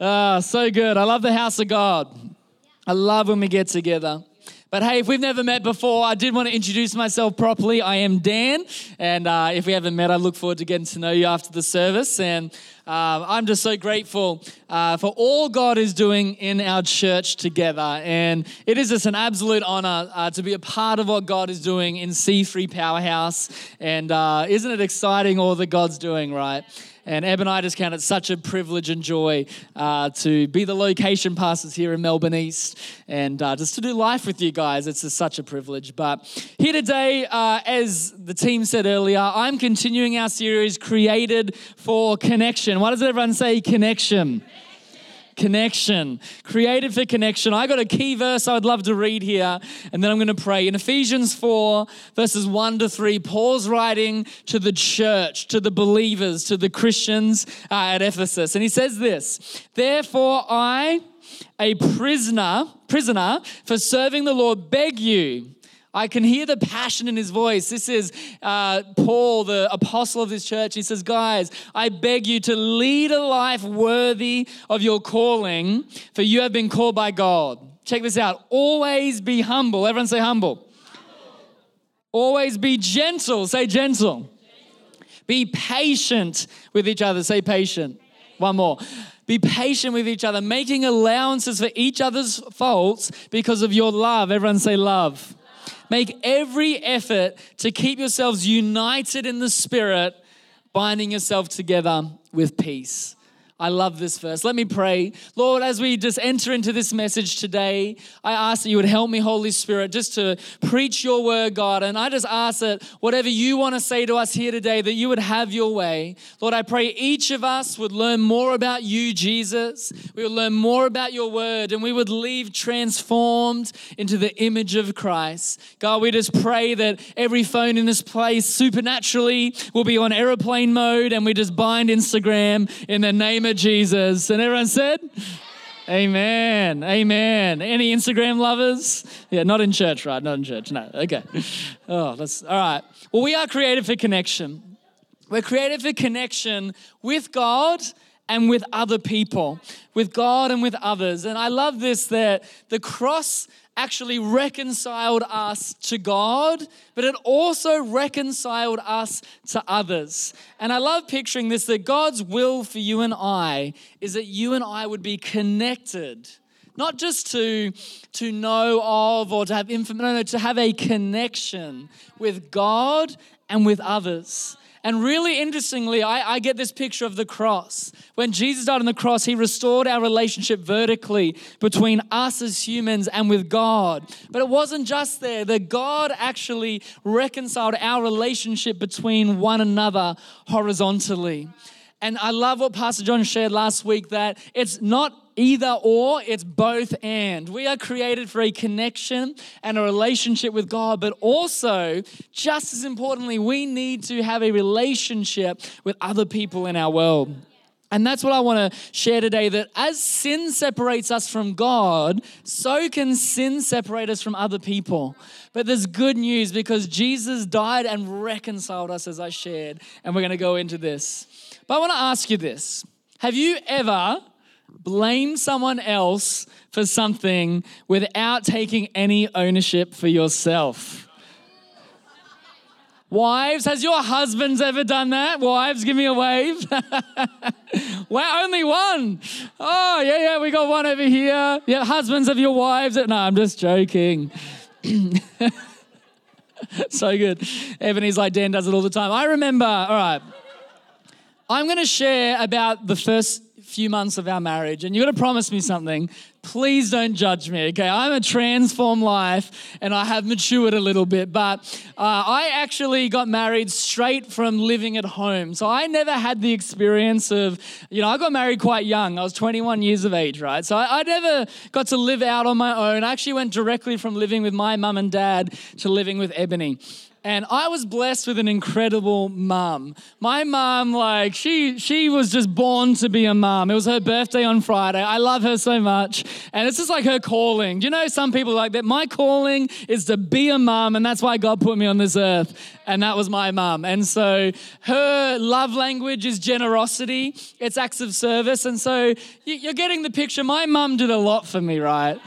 Ah, so good. I love the house of God. I love when we get together. But hey, if we've never met before, I did want to introduce myself properly. I am Dan, and uh, if we haven't met, I look forward to getting to know you after the service. And uh, I'm just so grateful uh, for all God is doing in our church together. And it is just an absolute honor uh, to be a part of what God is doing in C3 Powerhouse. And uh, isn't it exciting all that God's doing, right? And Eb and I just count it such a privilege and joy uh, to be the location pastors here in Melbourne East and uh, just to do life with you guys. It's just such a privilege. But here today, uh, as the team said earlier, I'm continuing our series, Created for Connection. Why does everyone say connection? Connection. Created for connection. I got a key verse I would love to read here, and then I'm going to pray. In Ephesians 4, verses 1 to 3, Paul's writing to the church, to the believers, to the Christians uh, at Ephesus. And he says this Therefore, I, a prisoner, prisoner for serving the Lord, beg you I can hear the passion in his voice. This is uh, Paul, the apostle of this church. He says, Guys, I beg you to lead a life worthy of your calling, for you have been called by God. Check this out. Always be humble. Everyone say humble. humble. Always be gentle. Say gentle. gentle. Be patient with each other. Say patient. One more. Be patient with each other, making allowances for each other's faults because of your love. Everyone say love. Make every effort to keep yourselves united in the Spirit, binding yourself together with peace. I love this verse. Let me pray. Lord, as we just enter into this message today, I ask that you would help me, Holy Spirit, just to preach your word, God. And I just ask that whatever you want to say to us here today, that you would have your way. Lord, I pray each of us would learn more about you, Jesus. We would learn more about your word and we would leave transformed into the image of Christ. God, we just pray that every phone in this place supernaturally will be on aeroplane mode and we just bind Instagram in the name name of Jesus. And everyone said, Amen. Amen. Any Instagram lovers? Yeah, not in church, right? Not in church. No. Okay. Oh, that's all right. Well, we are created for connection. We're created for connection with God and with other people, with God and with others. And I love this that the cross actually reconciled us to God, but it also reconciled us to others. And I love picturing this that God's will for you and I is that you and I would be connected. Not just to, to know of or to have information, no, no, to have a connection with God and with others. And really interestingly, I, I, get this picture of the cross. When Jesus died on the cross, he restored our relationship vertically between us as humans and with God. But it wasn't just there, that God actually reconciled our relationship between one another horizontally. And I love what Pastor John shared last week that it's not either or, it's both and. We are created for a connection and a relationship with God, but also, just as importantly, we need to have a relationship with other people in our world. And that's what I want to share today that as sin separates us from God, so can sin separate us from other people. But there's good news because Jesus died and reconciled us, as I shared. And we're going to go into this. But I want to ask you this Have you ever blame someone else for something without taking any ownership for yourself. Wives, has your husbands ever done that? Wives, give me a wave. wow, only one. Oh, yeah, yeah, we got one over here. Yeah, husbands of your wives. No, I'm just joking. so good. Ebony's like, Dan does it all the time. I remember, all right. I'm going to share about the first few months of our marriage, and you got to promise me something. Please don't judge me, okay? I'm a transformed life and I have matured a little bit, but uh, I actually got married straight from living at home. So I never had the experience of, you know, I got married quite young. I was 21 years of age, right? So I, I never got to live out on my own. I actually went directly from living with my mum and dad to living with Ebony. And I was blessed with an incredible mum. My mum, like, she she was just born to be a mum. It was her birthday on Friday. I love her so much. And it's just like her calling. Do you know some people like that? My calling is to be a mum, and that's why God put me on this earth. And that was my mum. And so her love language is generosity, it's acts of service. And so you're getting the picture. My mum did a lot for me, right?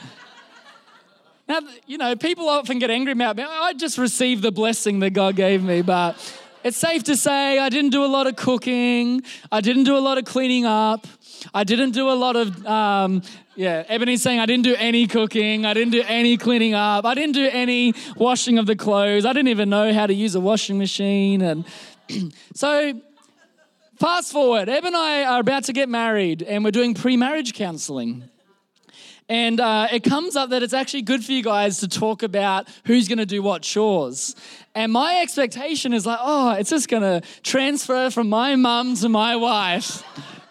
Now, you know, people often get angry about me. I just received the blessing that God gave me, but it's safe to say I didn't do a lot of cooking. I didn't do a lot of cleaning up. I didn't do a lot of, um, yeah, Ebony's saying I didn't do any cooking. I didn't do any cleaning up. I didn't do any washing of the clothes. I didn't even know how to use a washing machine. And so, fast forward, Eb and I are about to get married and we're doing pre marriage counseling. And uh, it comes up that it's actually good for you guys to talk about who's going to do what chores. And my expectation is like, oh, it's just going to transfer from my mum to my wife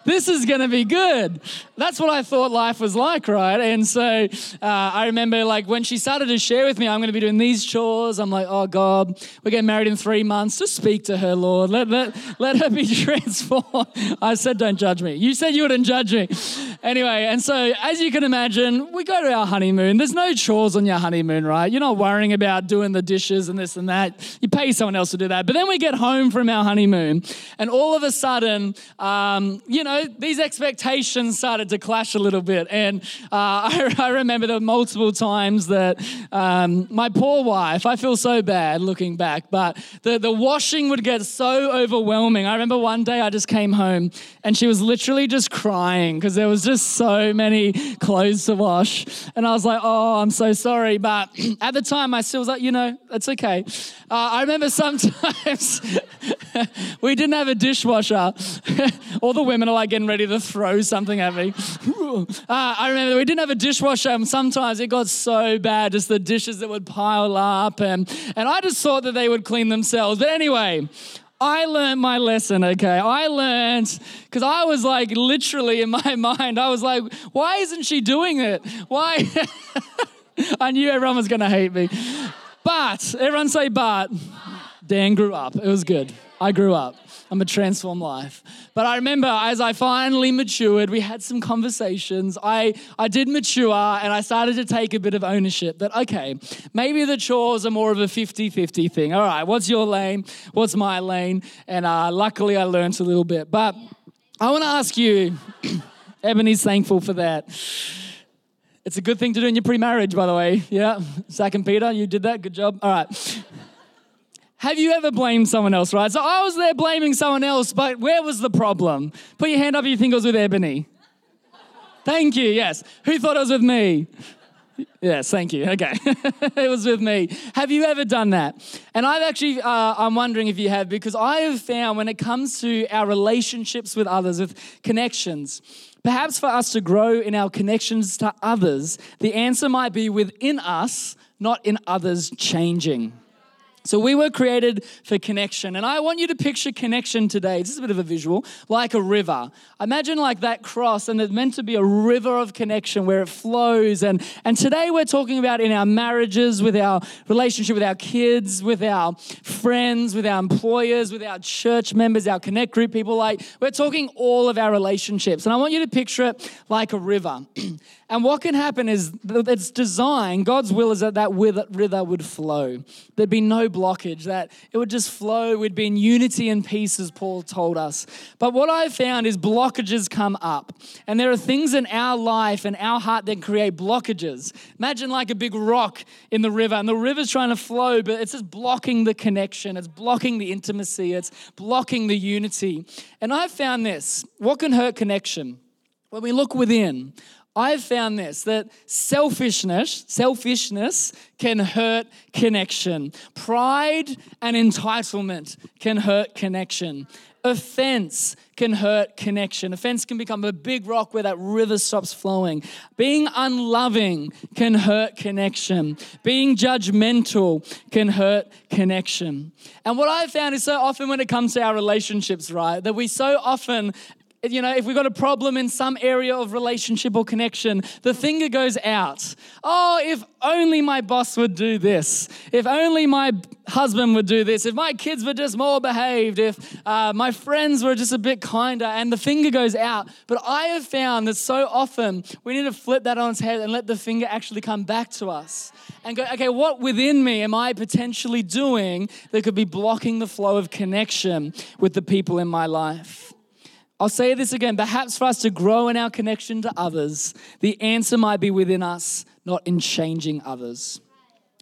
this is going to be good. That's what I thought life was like, right? And so uh, I remember like when she started to share with me, I'm going to be doing these chores. I'm like, oh God, we're getting married in three months. Just speak to her, Lord. Let, let, let her be transformed. I said, don't judge me. You said you wouldn't judge me. Anyway, and so as you can imagine, we go to our honeymoon. There's no chores on your honeymoon, right? You're not worrying about doing the dishes and this and that. You pay someone else to do that. But then we get home from our honeymoon, and all of a sudden, um, you know, these expectations started to clash a little bit. And uh, I, I, remember the multiple times that um, my poor wife, I feel so bad looking back, but the, the washing would get so overwhelming. I remember one day I just came home and she was literally just crying because there was just so many clothes to wash. And I was like, oh, I'm so sorry. But at the time, I still was like, you know, that's okay. Uh, I remember sometimes we didn't have a dishwasher. All the women are like getting ready to throw something at me. Uh, I remember we didn't have a dishwasher, and sometimes it got so bad, just the dishes that would pile up, and, and I just thought that they would clean themselves. But anyway, I learned my lesson, okay? I learned because I was like literally in my mind, I was like, why isn't she doing it? Why? I knew everyone was gonna hate me. But, everyone say, but. Dan grew up. It was good. I grew up. I'm a transformed life. But I remember as I finally matured, we had some conversations. I, I did mature and I started to take a bit of ownership that, okay, maybe the chores are more of a 50 50 thing. All right, what's your lane? What's my lane? And uh, luckily I learned a little bit. But I want to ask you, Ebony's thankful for that. It's a good thing to do in your pre marriage, by the way. Yeah. Zach and Peter, you did that. Good job. All right. Have you ever blamed someone else, right? So I was there blaming someone else, but where was the problem? Put your hand up if you think it was with Ebony. Thank you, yes. Who thought it was with me? Yes, thank you. Okay. it was with me. Have you ever done that? And I've actually, uh, I'm wondering if you have, because I have found when it comes to our relationships with others, with connections, perhaps for us to grow in our connections to others, the answer might be within us, not in others changing. So we were created for connection. And I want you to picture connection today. This is a bit of a visual, like a river. Imagine like that cross, and it's meant to be a river of connection where it flows. And, and today we're talking about in our marriages, with our relationship with our kids, with our friends, with our employers, with our church members, our connect group people. Like we're talking all of our relationships. And I want you to picture it like a river. And what can happen is it's designed, God's will is that that river would flow. There'd be no blockage, that it would just flow. We'd be in unity and peace, as Paul told us. But what I've found is blockages come up. And there are things in our life and our heart that create blockages. Imagine like a big rock in the river, and the river's trying to flow, but it's just blocking the connection, it's blocking the intimacy, it's blocking the unity. And I've found this what can hurt connection? When we look within, I've found this that selfishness, selfishness can hurt connection. Pride and entitlement can hurt connection. Offense can hurt connection. Offense can become a big rock where that river stops flowing. Being unloving can hurt connection. Being judgmental can hurt connection. And what I've found is so often when it comes to our relationships, right, that we so often you know, if we've got a problem in some area of relationship or connection, the finger goes out. Oh, if only my boss would do this. If only my husband would do this. If my kids were just more behaved. If uh, my friends were just a bit kinder. And the finger goes out. But I have found that so often we need to flip that on its head and let the finger actually come back to us and go, okay, what within me am I potentially doing that could be blocking the flow of connection with the people in my life? I'll say this again. Perhaps for us to grow in our connection to others, the answer might be within us, not in changing others.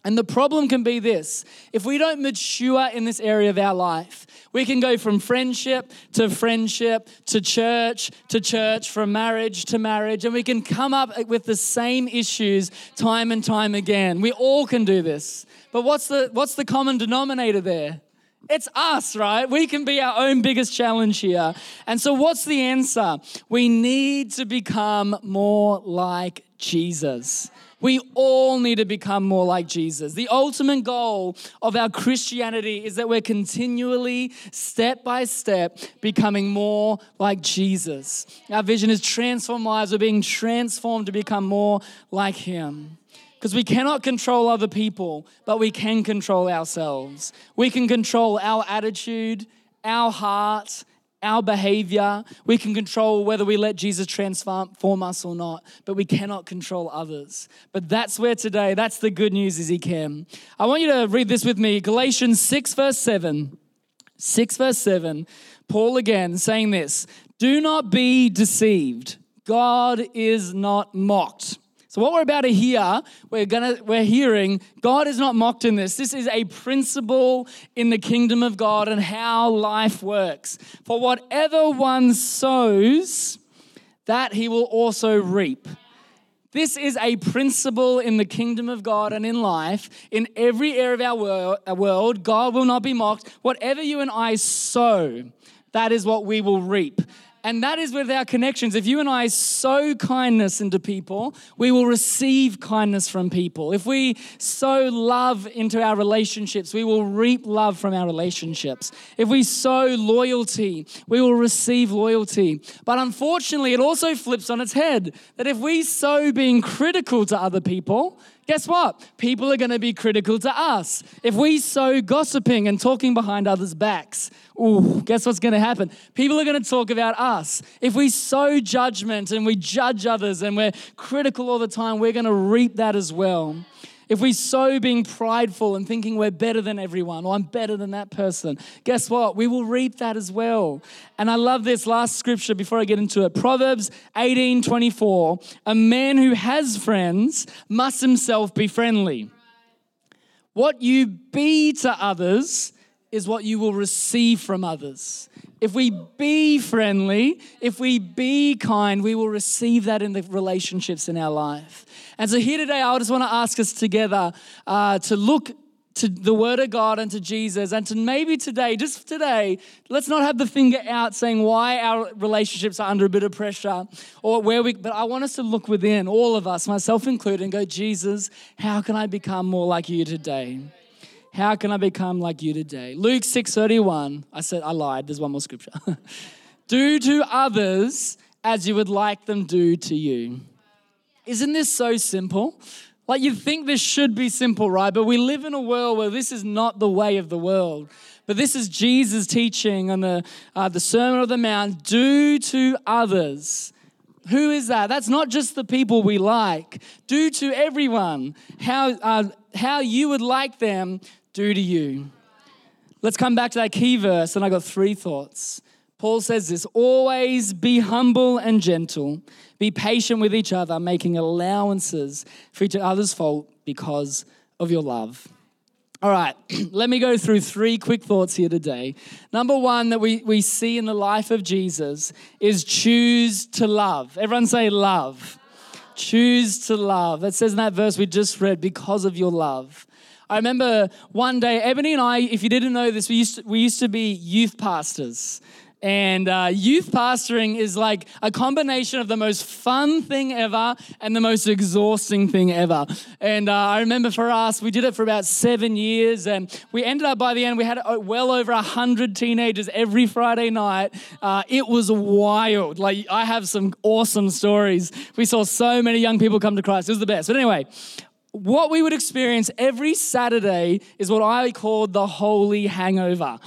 And the problem can be this if we don't mature in this area of our life, we can go from friendship to friendship to church to church, from marriage to marriage, and we can come up with the same issues time and time again. We all can do this. But what's the, what's the common denominator there? It's us, right? We can be our own biggest challenge here. And so, what's the answer? We need to become more like Jesus. We all need to become more like Jesus. The ultimate goal of our Christianity is that we're continually, step by step, becoming more like Jesus. Our vision is transform lives. We're being transformed to become more like Him. Because we cannot control other people, but we can control ourselves. We can control our attitude, our heart, our behavior. We can control whether we let Jesus transform us or not, but we cannot control others. But that's where today, that's the good news is He can. I want you to read this with me Galatians 6, verse 7. 6, verse 7. Paul again saying this Do not be deceived. God is not mocked. So what we're about to hear, we're gonna we're hearing God is not mocked in this. This is a principle in the kingdom of God and how life works. For whatever one sows, that he will also reap. This is a principle in the kingdom of God and in life. In every area of our uh, world, God will not be mocked. Whatever you and I sow, that is what we will reap. And that is with our connections. If you and I sow kindness into people, we will receive kindness from people. If we sow love into our relationships, we will reap love from our relationships. If we sow loyalty, we will receive loyalty. But unfortunately, it also flips on its head that if we sow being critical to other people, guess what? People are going to be critical to us. If we sow gossiping and talking behind others' backs, ooh, guess what's going to happen? People are going to talk about us. If we sow judgment and we judge others and we're critical all the time, we're going to reap that as well. If we sow being prideful and thinking we're better than everyone or I'm better than that person, guess what? We will reap that as well. And I love this last scripture before I get into it. Proverbs 18 24. A man who has friends must himself be friendly. What you be to others is what you will receive from others. If we be friendly, if we be kind, we will receive that in the relationships in our life. And so, here today, I just want to ask us together uh, to look to the Word of God and to Jesus, and to maybe today, just today, let's not have the finger out saying why our relationships are under a bit of pressure or where we, but I want us to look within, all of us, myself included, and go, Jesus, how can I become more like you today? How can I become like you today? Luke 6:31. I said I lied. There's one more scripture. do to others as you would like them do to you. Isn't this so simple? Like you think this should be simple, right? But we live in a world where this is not the way of the world. But this is Jesus teaching on the, uh, the Sermon of the Mount do to others. Who is that? That's not just the people we like. Do to everyone how, uh, how you would like them do to you. Let's come back to that key verse, and I got three thoughts. Paul says this always be humble and gentle, be patient with each other, making allowances for each other's fault because of your love. All right, let me go through three quick thoughts here today. Number one that we, we see in the life of Jesus is choose to love. Everyone say love. Choose to love. It says in that verse we just read, because of your love. I remember one day, Ebony and I, if you didn't know this, we used to, we used to be youth pastors. And uh, youth pastoring is like a combination of the most fun thing ever and the most exhausting thing ever. And uh, I remember for us, we did it for about seven years, and we ended up by the end, we had uh, well over 100 teenagers every Friday night. Uh, it was wild. Like, I have some awesome stories. We saw so many young people come to Christ. It was the best. But anyway, what we would experience every Saturday is what I call the holy hangover.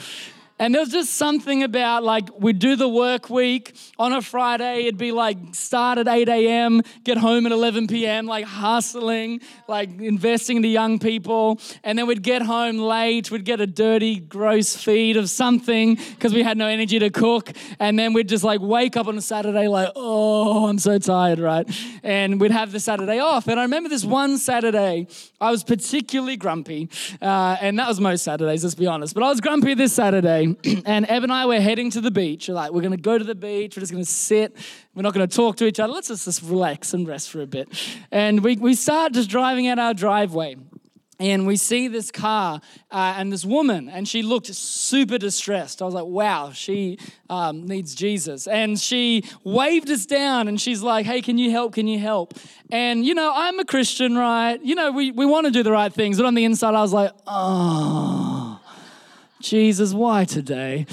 And there was just something about like we'd do the work week on a Friday. It'd be like start at 8 a.m., get home at 11 p.m., like hustling, like investing into young people. And then we'd get home late. We'd get a dirty, gross feed of something because we had no energy to cook. And then we'd just like wake up on a Saturday, like, oh, I'm so tired, right? And we'd have the Saturday off. And I remember this one Saturday, I was particularly grumpy. Uh, and that was most Saturdays, let's be honest. But I was grumpy this Saturday. and Eb and I were heading to the beach. We're like, we're going to go to the beach. We're just going to sit. We're not going to talk to each other. Let's just, just relax and rest for a bit. And we, we start just driving out our driveway and we see this car uh, and this woman, and she looked super distressed. I was like, wow, she um, needs Jesus. And she waved us down, and she's like, hey, can you help? Can you help? And, you know, I'm a Christian, right? You know, we, we want to do the right things. But on the inside, I was like, oh. Jesus, why today?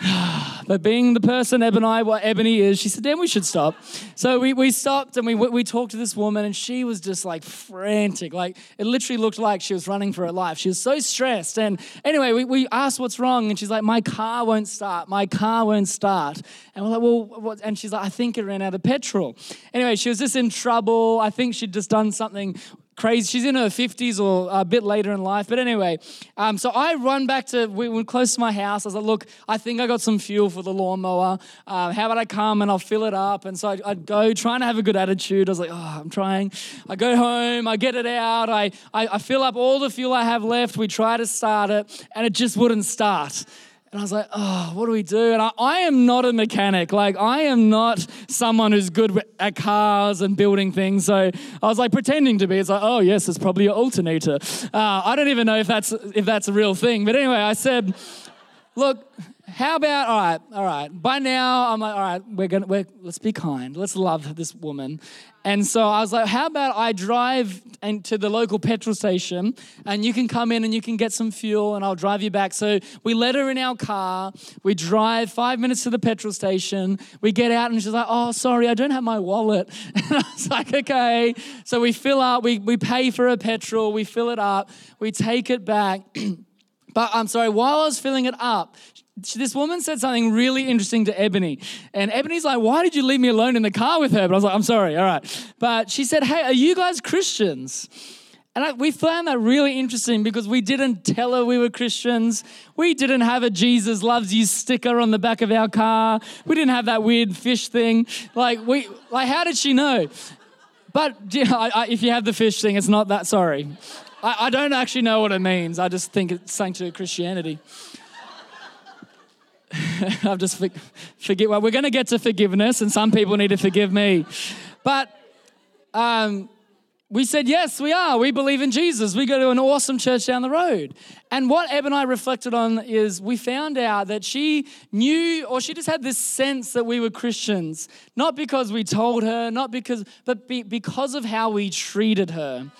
but being the person Ebony, what Ebony is, she said, then we should stop. So we, we stopped and we, we talked to this woman, and she was just like frantic. Like, it literally looked like she was running for her life. She was so stressed. And anyway, we, we asked what's wrong, and she's like, my car won't start. My car won't start. And we're like, well, what? And she's like, I think it ran out of petrol. Anyway, she was just in trouble. I think she'd just done something crazy. She's in her 50s or a bit later in life. But anyway, um, so I run back to, we were close to my house. I was like, look, I think I got some fuel for the lawnmower. Uh, how about I come and I'll fill it up? And so I, would go trying to have a good attitude. I was like, oh, I'm trying. I go home, I get it out, I, I, I fill up all the fuel I have left. We try to start it, and it just wouldn't start. And I was like, oh, what do we do? And I, I, am not a mechanic. Like, I am not someone who's good at cars and building things. So I was like pretending to be. It's like, oh, yes, it's probably an alternator. Uh, I don't even know if that's, if that's a real thing. But anyway, I said, look, how about all right all right by now i'm like all right we're gonna we're, let's be kind let's love this woman. And so i was like how about i drive to the local petrol station and you can come in and you can get some fuel and i'll drive you back. So we let her in our car we drive five minutes to the petrol station we get out and she's like oh sorry i don't have my wallet. And i was like okay. So we fill up we, we pay for a petrol we fill it up we take it back. But I'm sorry, while I was filling it up, this woman said something really interesting to Ebony. And Ebony's like, Why did you leave me alone in the car with her? But I was like, I'm sorry, all right. But she said, Hey, are you guys Christians? And I, we found that really interesting because we didn't tell her we were Christians. We didn't have a Jesus loves you sticker on the back of our car. We didn't have that weird fish thing. Like, we, like how did she know? But you know, I, I, if you have the fish thing, it's not that, sorry. I, I don't actually know what it means. I just think it's to Christianity. I've just for, forget. Well, we're going to get to forgiveness, and some people need to forgive me. But um, we said, yes, we are. We believe in Jesus. We go to an awesome church down the road. And what Eb and I reflected on is we found out that she knew, or she just had this sense that we were Christians, not because we told her, not because, but be, because of how we treated her.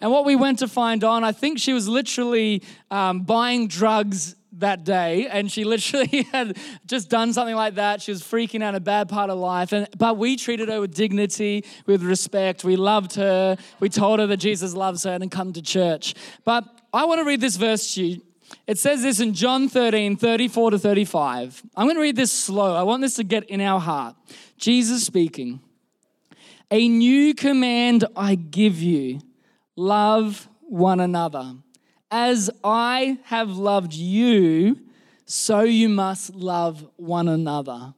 And what we went to find on, I think she was literally um, buying drugs that day and she literally had just done something like that. She was freaking out a bad part of life and but we treated her with dignity with respect. We loved her. We told her that jesus loves her and come to church. But i want to read this verse to you. It says this in john 13 34 to 35 i'm going to read this slow. I want this to get in our heart. Jesus speaking. A new command i give you. Love one another as I have loved you, so you must love one another.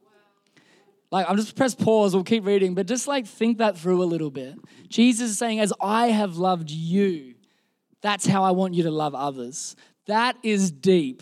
Like, I'm just press pause, we'll keep reading, but just like think that through a little bit. Jesus is saying, As I have loved you, that's how I want you to love others. That is deep.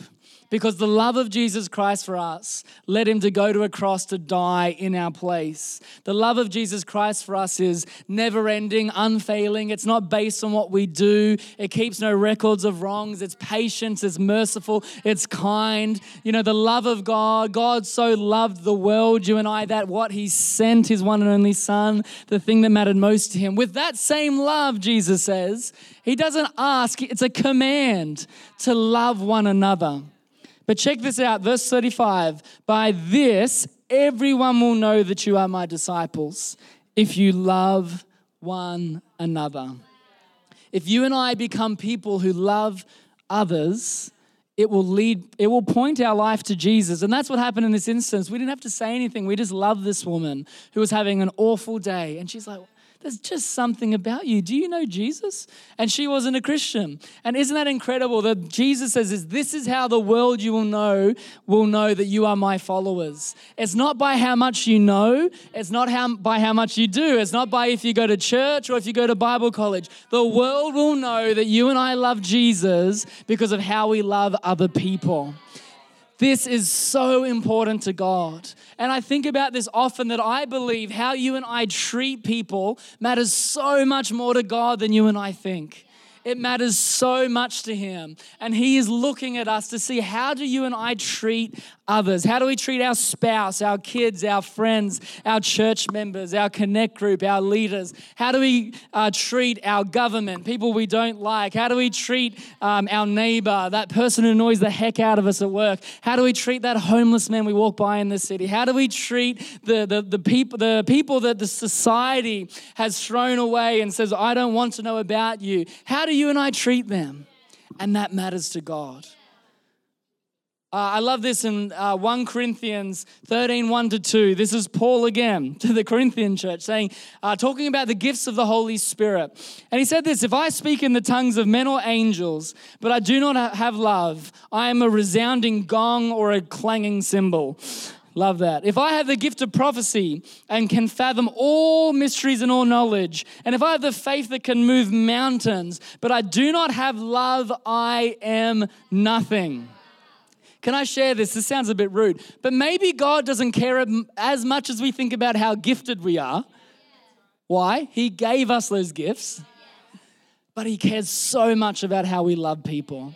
Because the love of Jesus Christ for us led him to go to a cross to die in our place. The love of Jesus Christ for us is never ending, unfailing. It's not based on what we do, it keeps no records of wrongs. It's patient, it's merciful, it's kind. You know, the love of God, God so loved the world, you and I, that what he sent his one and only Son, the thing that mattered most to him. With that same love, Jesus says, he doesn't ask, it's a command to love one another. But check this out, verse 35. By this, everyone will know that you are my disciples if you love one another. If you and I become people who love others, it will lead it will point our life to jesus and that's what happened in this instance we didn't have to say anything we just loved this woman who was having an awful day and she's like there's just something about you. Do you know Jesus? And she wasn't a Christian. And isn't that incredible that Jesus says is this is how the world you will know will know that you are my followers. It's not by how much you know, it's not how by how much you do. It's not by if you go to church or if you go to Bible college. The world will know that you and I love Jesus because of how we love other people. This is so important to God. And I think about this often that I believe how you and I treat people matters so much more to God than you and I think. It matters so much to Him. And He is looking at us to see how do you and I treat others? How do we treat our spouse, our kids, our friends, our church members, our connect group, our leaders? How do we uh, treat our government, people we don't like? How do we treat um, our neighbor, that person who annoys the heck out of us at work? How do we treat that homeless man we walk by in the city? How do we treat the, the, the, people, the people that the society has thrown away and says, I don't want to know about you? How do you and I treat them? And that matters to God. Uh, I love this in uh, 1 Corinthians 13 1 to 2. This is Paul again to the Corinthian church saying, uh, talking about the gifts of the Holy Spirit. And he said this If I speak in the tongues of men or angels, but I do not have love, I am a resounding gong or a clanging cymbal. Love that. If I have the gift of prophecy and can fathom all mysteries and all knowledge, and if I have the faith that can move mountains, but I do not have love, I am nothing. Can I share this? This sounds a bit rude, but maybe God doesn't care as much as we think about how gifted we are. Why? He gave us those gifts, but He cares so much about how we love people.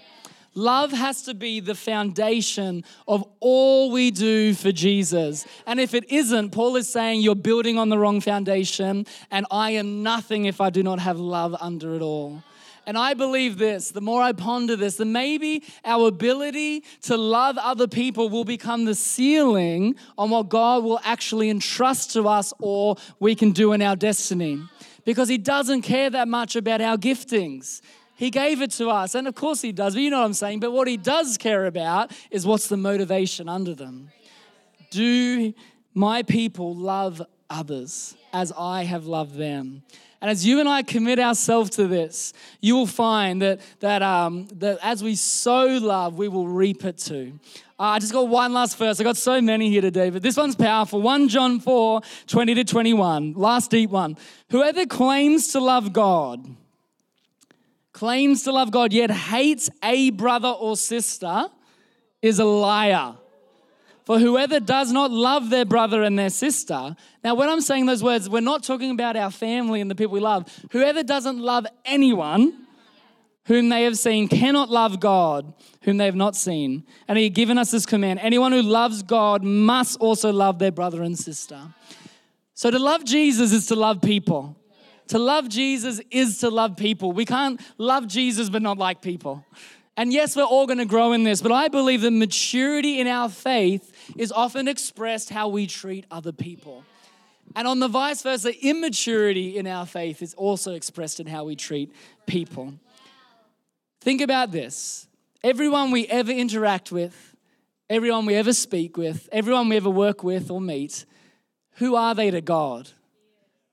Love has to be the foundation of all we do for Jesus. And if it isn't, Paul is saying you're building on the wrong foundation, and I am nothing if I do not have love under it all. And I believe this the more I ponder this, the maybe our ability to love other people will become the ceiling on what God will actually entrust to us or we can do in our destiny. Because He doesn't care that much about our giftings. He gave it to us, and of course He does, but you know what I'm saying. But what He does care about is what's the motivation under them. Do my people love others as I have loved them? And as you and I commit ourselves to this, you will find that, that, um, that as we sow love, we will reap it too. Uh, I just got one last verse. I got so many here today, but this one's powerful. 1 John 4 20 to 21. Last deep one. Whoever claims to love God, claims to love God, yet hates a brother or sister, is a liar. For whoever does not love their brother and their sister, now when I'm saying those words, we're not talking about our family and the people we love. Whoever doesn't love anyone whom they have seen cannot love God whom they have not seen. And He given us this command anyone who loves God must also love their brother and sister. So to love Jesus is to love people. To love Jesus is to love people. We can't love Jesus but not like people. And yes, we're all going to grow in this, but I believe that maturity in our faith is often expressed how we treat other people. And on the vice versa, immaturity in our faith is also expressed in how we treat people. Think about this everyone we ever interact with, everyone we ever speak with, everyone we ever work with or meet, who are they to God?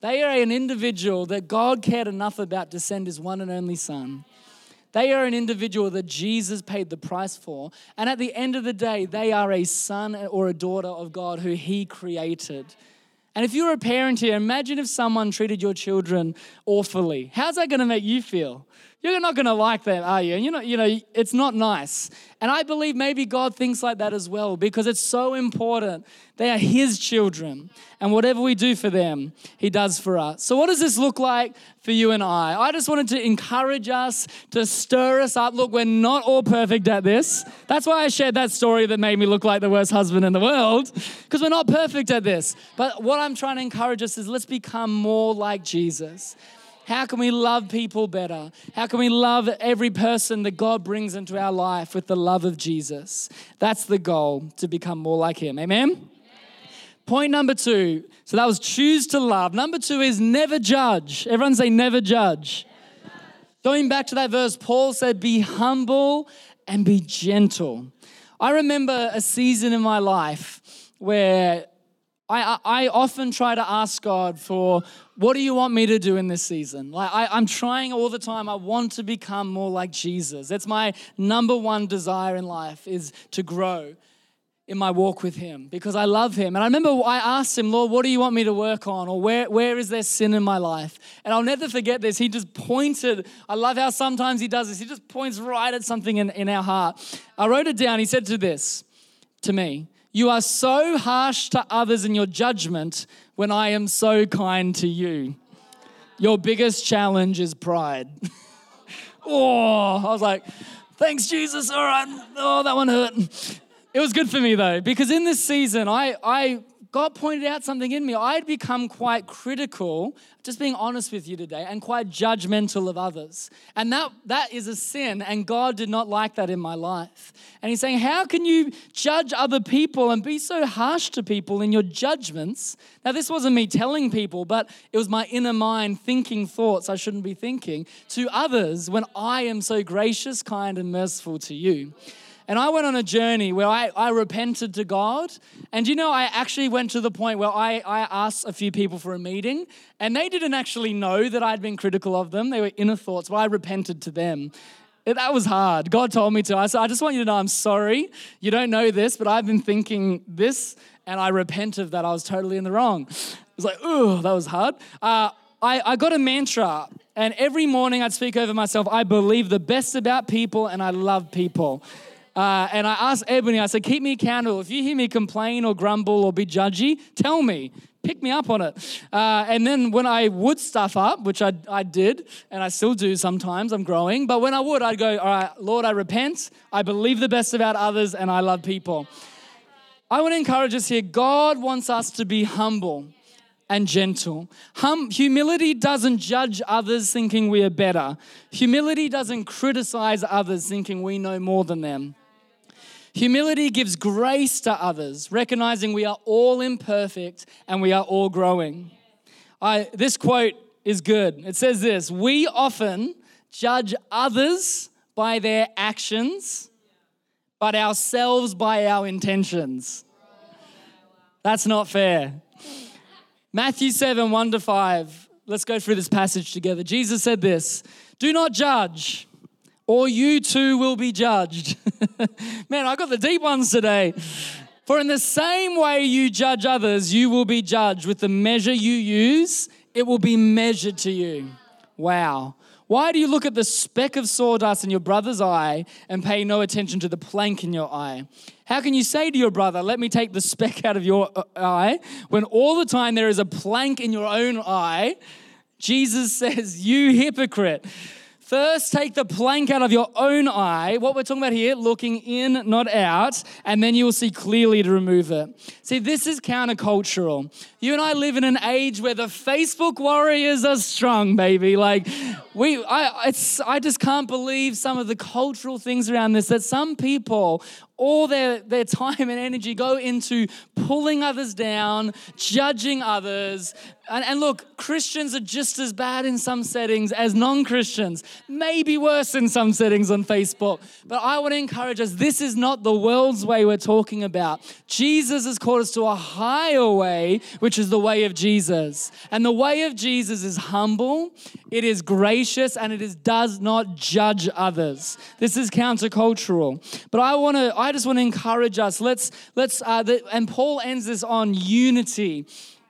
They are an individual that God cared enough about to send his one and only Son they are an individual that Jesus paid the price for. And at the end of the day, they are a son or a daughter of God who He created. And if you're a parent here, imagine if someone treated your children awfully. How's that going to make you feel? You're not going to like them, are you? And you know, you know, it's not nice. And I believe maybe God thinks like that as well because it's so important. They are His children, and whatever we do for them, He does for us. So, what does this look like for you and I? I just wanted to encourage us, to stir us up. Look, we're not all perfect at this. That's why I shared that story that made me look like the worst husband in the world, because we're not perfect at this. But what I'm trying to encourage us is let's become more like Jesus. How can we love people better? How can we love every person that God brings into our life with the love of Jesus? That's the goal to become more like Him. Amen? Amen. Point number two. So that was choose to love. Number two is never judge. Everyone say never judge. Never judge. Going back to that verse, Paul said, Be humble and be gentle. I remember a season in my life where I, I often try to ask God for what do you want me to do in this season? Like I, I'm trying all the time. I want to become more like Jesus. That's my number one desire in life is to grow in my walk with him because I love him. And I remember I asked him, Lord, what do you want me to work on? Or where, where is there sin in my life? And I'll never forget this. He just pointed. I love how sometimes he does this. He just points right at something in, in our heart. I wrote it down. He said to this, to me, you are so harsh to others in your judgment when I am so kind to you. Your biggest challenge is pride. oh, I was like, thanks, Jesus. All right. Oh, that one hurt. It was good for me though, because in this season, I, I God pointed out something in me. I'd become quite critical, just being honest with you today, and quite judgmental of others. And that, that is a sin, and God did not like that in my life. And He's saying, How can you judge other people and be so harsh to people in your judgments? Now, this wasn't me telling people, but it was my inner mind thinking thoughts I shouldn't be thinking to others when I am so gracious, kind, and merciful to you. And I went on a journey where I, I repented to God. And you know, I actually went to the point where I, I asked a few people for a meeting, and they didn't actually know that I'd been critical of them. They were inner thoughts, but I repented to them. That was hard. God told me to. I said, I just want you to know I'm sorry. You don't know this, but I've been thinking this, and I repent of that. I was totally in the wrong. It was like, ooh, that was hard. Uh, I, I got a mantra, and every morning I'd speak over myself I believe the best about people, and I love people. Uh, and I asked Ebony, I said, keep me accountable. If you hear me complain or grumble or be judgy, tell me. Pick me up on it. Uh, and then when I would stuff up, which I, I did, and I still do sometimes, I'm growing, but when I would, I'd go, all right, Lord, I repent. I believe the best about others, and I love people. I want to encourage us here God wants us to be humble and gentle. Hum, humility doesn't judge others thinking we are better. Humility doesn't criticize others thinking we know more than them. Humility gives grace to others, recognizing we are all imperfect and we are all growing. I, this quote is good. It says this We often judge others by their actions, but ourselves by our intentions. That's not fair. Matthew 7 1 to 5. Let's go through this passage together. Jesus said this Do not judge or you too will be judged. Man, I got the deep ones today. For in the same way you judge others, you will be judged. With the measure you use, it will be measured to you. Wow. Why do you look at the speck of sawdust in your brother's eye and pay no attention to the plank in your eye? How can you say to your brother, Let me take the speck out of your uh, eye, when all the time there is a plank in your own eye? Jesus says, You hypocrite. First, take the plank out of your own eye. What we're talking about here, looking in, not out, and then you will see clearly to remove it. See, this is countercultural. You and I live in an age where the Facebook warriors are strong, baby. Like, we, I, it's, I just can't believe some of the cultural things around this that some people all their, their time and energy go into pulling others down, judging others. And, and look, Christians are just as bad in some settings as non Christians, maybe worse in some settings on Facebook. But I want to encourage us this is not the world's way we're talking about. Jesus has called us to a higher way, which is the way of Jesus. And the way of Jesus is humble, it is gracious, and it is, does not judge others. This is countercultural. But I want to, I just want to encourage us. Let's, let's, uh, the, and Paul ends this on unity.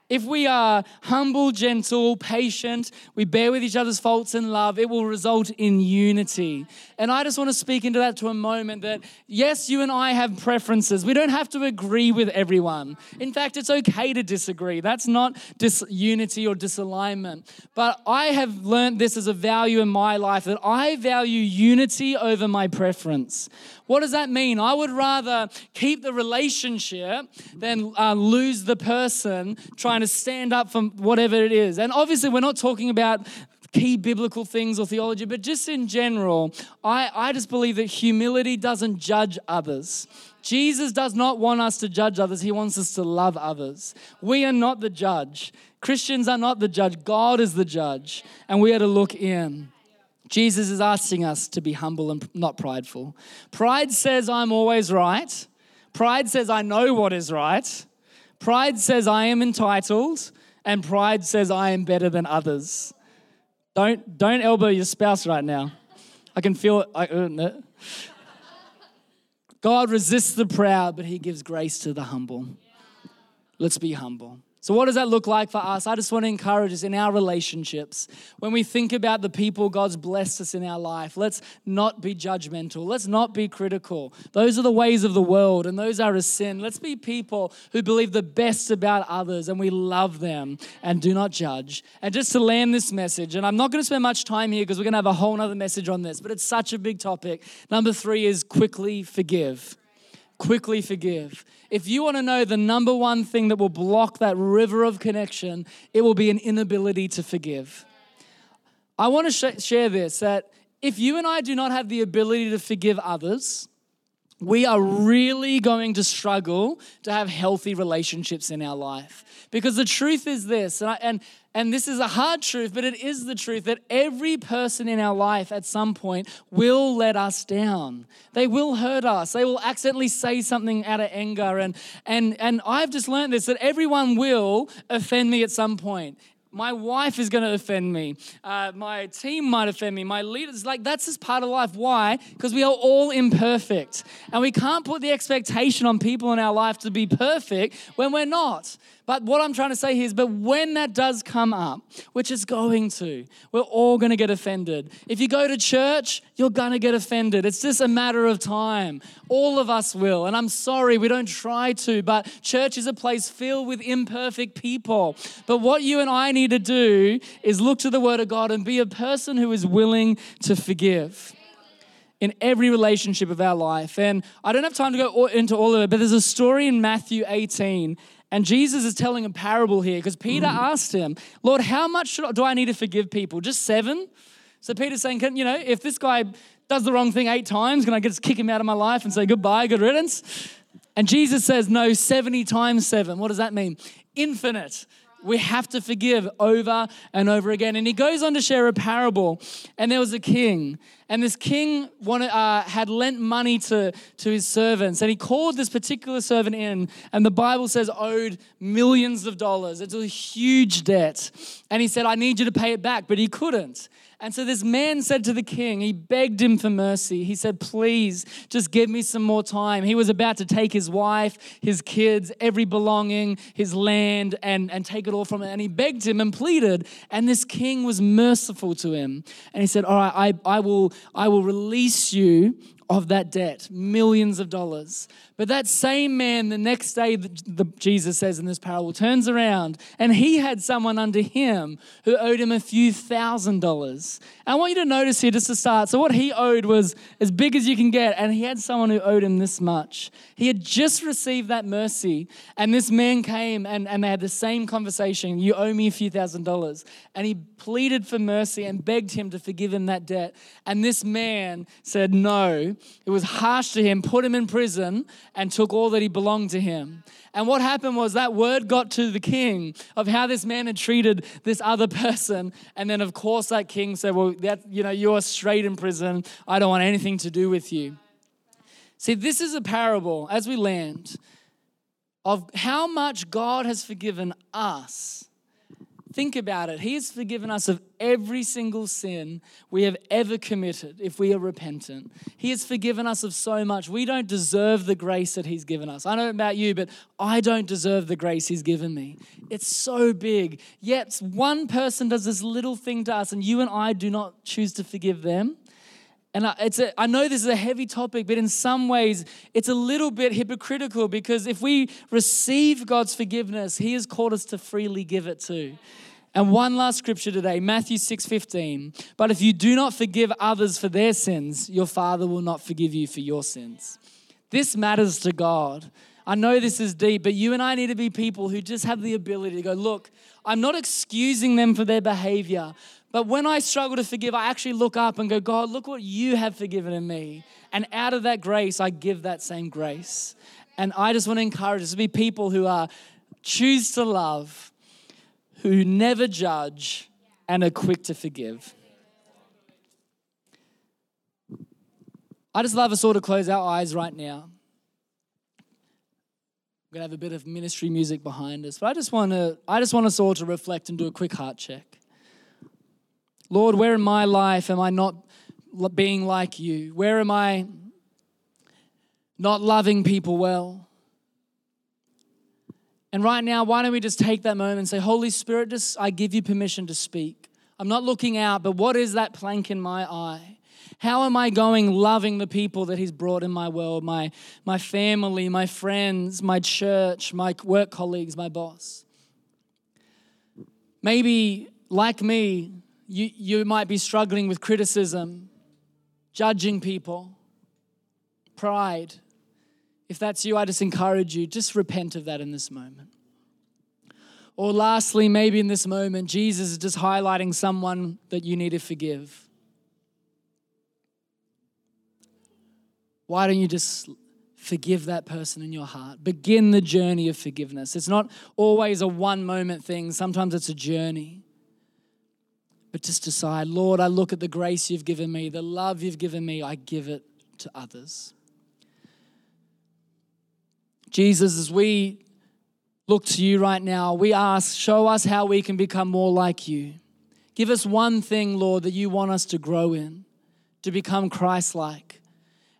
If we are humble, gentle, patient, we bear with each other's faults in love, it will result in unity. And I just want to speak into that to a moment that, yes, you and I have preferences. We don't have to agree with everyone. In fact, it's okay to disagree. That's not disunity or disalignment. But I have learned this as a value in my life that I value unity over my preference. What does that mean? I would rather keep the relationship than uh, lose the person trying to stand up for whatever it is. And obviously, we're not talking about key biblical things or theology, but just in general, I, I just believe that humility doesn't judge others. Jesus does not want us to judge others, He wants us to love others. We are not the judge. Christians are not the judge, God is the judge, and we are to look in. Jesus is asking us to be humble and not prideful. Pride says, I'm always right. Pride says, I know what is right. Pride says, I am entitled. And pride says, I am better than others. Don't, don't elbow your spouse right now. I can feel it. I, uh, God resists the proud, but he gives grace to the humble. Let's be humble. So, what does that look like for us? I just want to encourage us in our relationships. When we think about the people God's blessed us in our life, let's not be judgmental. Let's not be critical. Those are the ways of the world, and those are a sin. Let's be people who believe the best about others and we love them and do not judge. And just to land this message, and I'm not going to spend much time here because we're going to have a whole other message on this, but it's such a big topic. Number three is quickly forgive quickly forgive. If you want to know the number one thing that will block that river of connection, it will be an inability to forgive. I want to sh- share this that if you and I do not have the ability to forgive others, we are really going to struggle to have healthy relationships in our life. Because the truth is this, and, I, and, and this is a hard truth, but it is the truth that every person in our life at some point will let us down. They will hurt us. They will accidentally say something out of anger. And, and, and I've just learned this that everyone will offend me at some point. My wife is going to offend me. Uh, my team might offend me. My leaders, like, that's just part of life. Why? Because we are all imperfect. And we can't put the expectation on people in our life to be perfect when we're not. But what I'm trying to say here is, but when that does come up, which is going to, we're all going to get offended. If you go to church, you're going to get offended. It's just a matter of time. All of us will. And I'm sorry, we don't try to, but church is a place filled with imperfect people. But what you and I need to do is look to the Word of God and be a person who is willing to forgive in every relationship of our life. And I don't have time to go into all of it, but there's a story in Matthew 18 and Jesus is telling a parable here because Peter mm. asked him, Lord, how much do I need to forgive people? Just seven? So Peter's saying, can, you know, if this guy does the wrong thing eight times, can I just kick him out of my life and say goodbye, good riddance? And Jesus says, no, 70 times seven. What does that mean? Infinite. We have to forgive over and over again. And he goes on to share a parable. And there was a king, and this king wanted, uh, had lent money to, to his servants. And he called this particular servant in, and the Bible says owed millions of dollars. It's a huge debt. And he said, I need you to pay it back, but he couldn't. And so this man said to the king, he begged him for mercy. He said, Please, just give me some more time. He was about to take his wife, his kids, every belonging, his land, and, and take it all from him. And he begged him and pleaded. And this king was merciful to him. And he said, All right, I, I, will, I will release you of that debt, millions of dollars. But that same man, the next day, the, the, Jesus says in this parable, turns around and he had someone under him who owed him a few thousand dollars. I want you to notice here just to start. So, what he owed was as big as you can get, and he had someone who owed him this much. He had just received that mercy, and this man came and, and they had the same conversation You owe me a few thousand dollars. And he pleaded for mercy and begged him to forgive him that debt. And this man said no. It was harsh to him, put him in prison and took all that he belonged to him. And what happened was that word got to the king of how this man had treated this other person. And then, of course, that king said, Well, that, you know, you're straight in prison. I don't want anything to do with you. See, this is a parable as we land of how much God has forgiven us Think about it. He has forgiven us of every single sin we have ever committed if we are repentant. He has forgiven us of so much. We don't deserve the grace that He's given us. I don't know about you, but I don't deserve the grace He's given me. It's so big. Yet one person does this little thing to us, and you and I do not choose to forgive them. And it's a, I know this is a heavy topic, but in some ways, it's a little bit hypocritical because if we receive God's forgiveness, He has called us to freely give it too. And one last scripture today, Matthew 6:15. But if you do not forgive others for their sins, your Father will not forgive you for your sins. This matters to God. I know this is deep, but you and I need to be people who just have the ability to go, look, I'm not excusing them for their behavior, but when I struggle to forgive, I actually look up and go, God, look what you have forgiven in me. And out of that grace, I give that same grace. And I just want to encourage us to be people who are choose to love, who never judge, and are quick to forgive. I just love us all to close our eyes right now. We're gonna have a bit of ministry music behind us, but I just want to I just want us all to reflect and do a quick heart check. Lord, where in my life am I not being like you? Where am I not loving people well? And right now, why don't we just take that moment and say, Holy Spirit, just I give you permission to speak. I'm not looking out, but what is that plank in my eye? How am I going loving the people that He's brought in my world, my, my family, my friends, my church, my work colleagues, my boss? Maybe, like me, you, you might be struggling with criticism, judging people, pride. If that's you, I just encourage you, just repent of that in this moment. Or lastly, maybe in this moment, Jesus is just highlighting someone that you need to forgive. Why don't you just forgive that person in your heart? Begin the journey of forgiveness. It's not always a one moment thing, sometimes it's a journey. But just decide, Lord, I look at the grace you've given me, the love you've given me, I give it to others. Jesus, as we look to you right now, we ask, show us how we can become more like you. Give us one thing, Lord, that you want us to grow in, to become Christ like.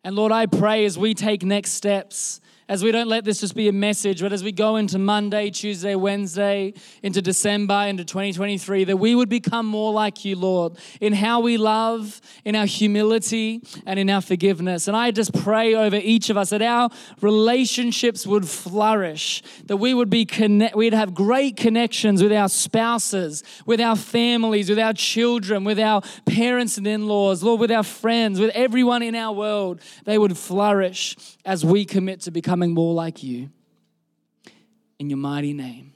And Lord, I pray as we take next steps, as we don't let this just be a message, but as we go into Monday, Tuesday, Wednesday, into December, into 2023, that we would become more like you, Lord, in how we love, in our humility, and in our forgiveness. And I just pray over each of us that our relationships would flourish, that we would be connect, we'd have great connections with our spouses, with our families, with our children, with our parents and in-laws, Lord, with our friends, with everyone in our world. They would flourish as we commit to become becoming more like you. In your mighty name.